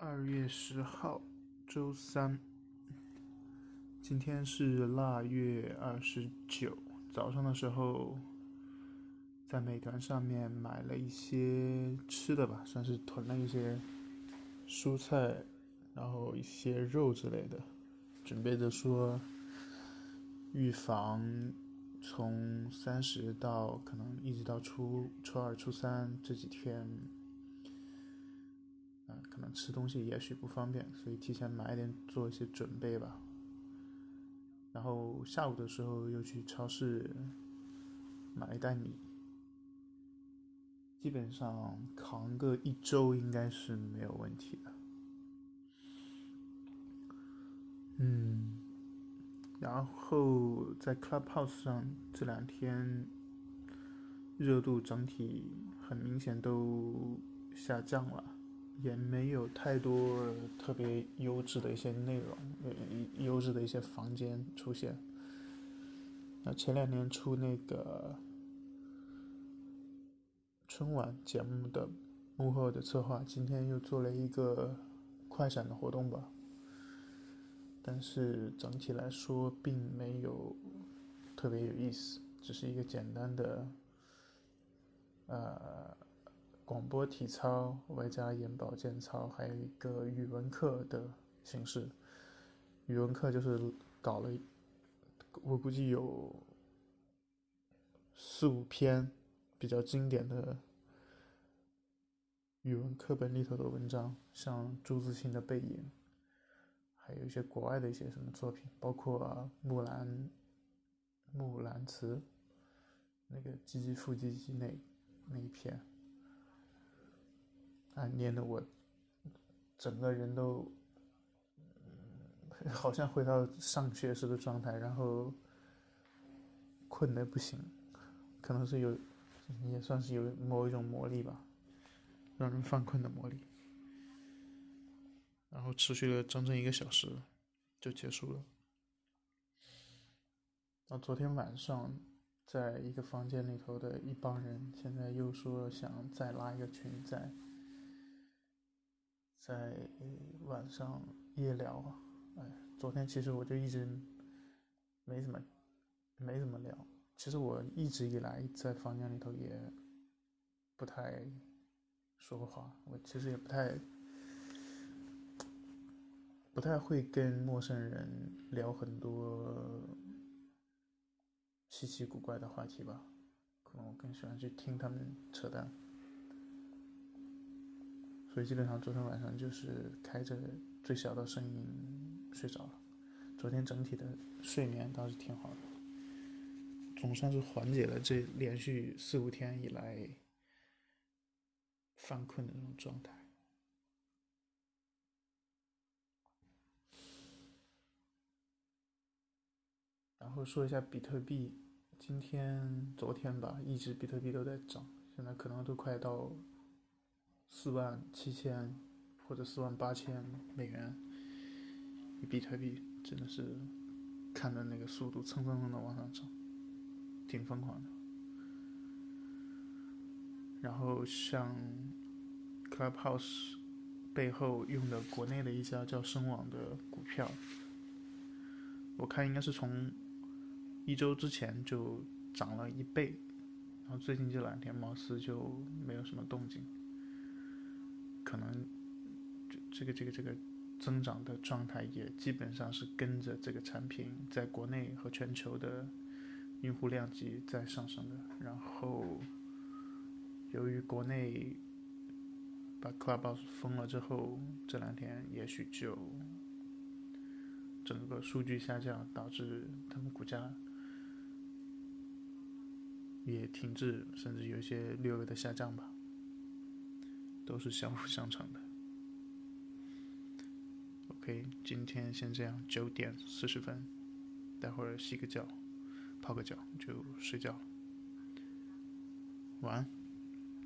二月十号，周三。今天是腊月二十九。早上的时候，在美团上面买了一些吃的吧，算是囤了一些蔬菜，然后一些肉之类的，准备着说预防从三十到可能一直到初初二、初三这几天。吃东西也许不方便，所以提前买一点做一些准备吧。然后下午的时候又去超市买一袋米，基本上扛个一周应该是没有问题的。嗯，然后在 Clubhouse 上这两天热度整体很明显都下降了。也没有太多特别优质的一些内容，优质的一些房间出现。那前两年出那个春晚节目的幕后的策划，今天又做了一个快闪的活动吧。但是整体来说，并没有特别有意思，只是一个简单的，呃。广播体操外加眼保健操，还有一个语文课的形式。语文课就是搞了，我估计有四五篇比较经典的语文课本里头的文章，像朱自清的《背影》，还有一些国外的一些什么作品，包括木兰木兰辞那个唧唧复唧唧那那一篇。啊，念的我整个人都，好像回到上学时的状态，然后困的不行，可能是有，也算是有某一种魔力吧，让人犯困的魔力。然后持续了整整一个小时，就结束了。那昨天晚上，在一个房间里头的一帮人，现在又说想再拉一个群在。在晚上夜聊啊，哎，昨天其实我就一直没怎么没怎么聊。其实我一直以来在房间里头也不太说过话，我其实也不太不太会跟陌生人聊很多稀奇古怪的话题吧，可能我更喜欢去听他们扯淡。所以基本上昨天晚上就是开着最小的声音睡着了。昨天整体的睡眠倒是挺好的，总算是缓解了这连续四五天以来犯困的那种状态。然后说一下比特币，今天、昨天吧，一直比特币都在涨，现在可能都快到。四万七千或者四万八千美元比特币，真的是看着那个速度蹭蹭蹭的往上涨，挺疯狂的。然后像 Clubhouse 背后用的国内的一家叫深网的股票，我看应该是从一周之前就涨了一倍，然后最近这两天貌似就没有什么动静。可能，这这个这个这个增长的状态也基本上是跟着这个产品在国内和全球的用户量级在上升的。然后，由于国内把 Clubhouse 封了之后，这两天也许就整个数据下降，导致他们股价也停滞，甚至有一些略微的下降吧。都是相辅相成的。OK，今天先这样，九点四十分，待会儿洗个脚，泡个脚就睡觉。晚安。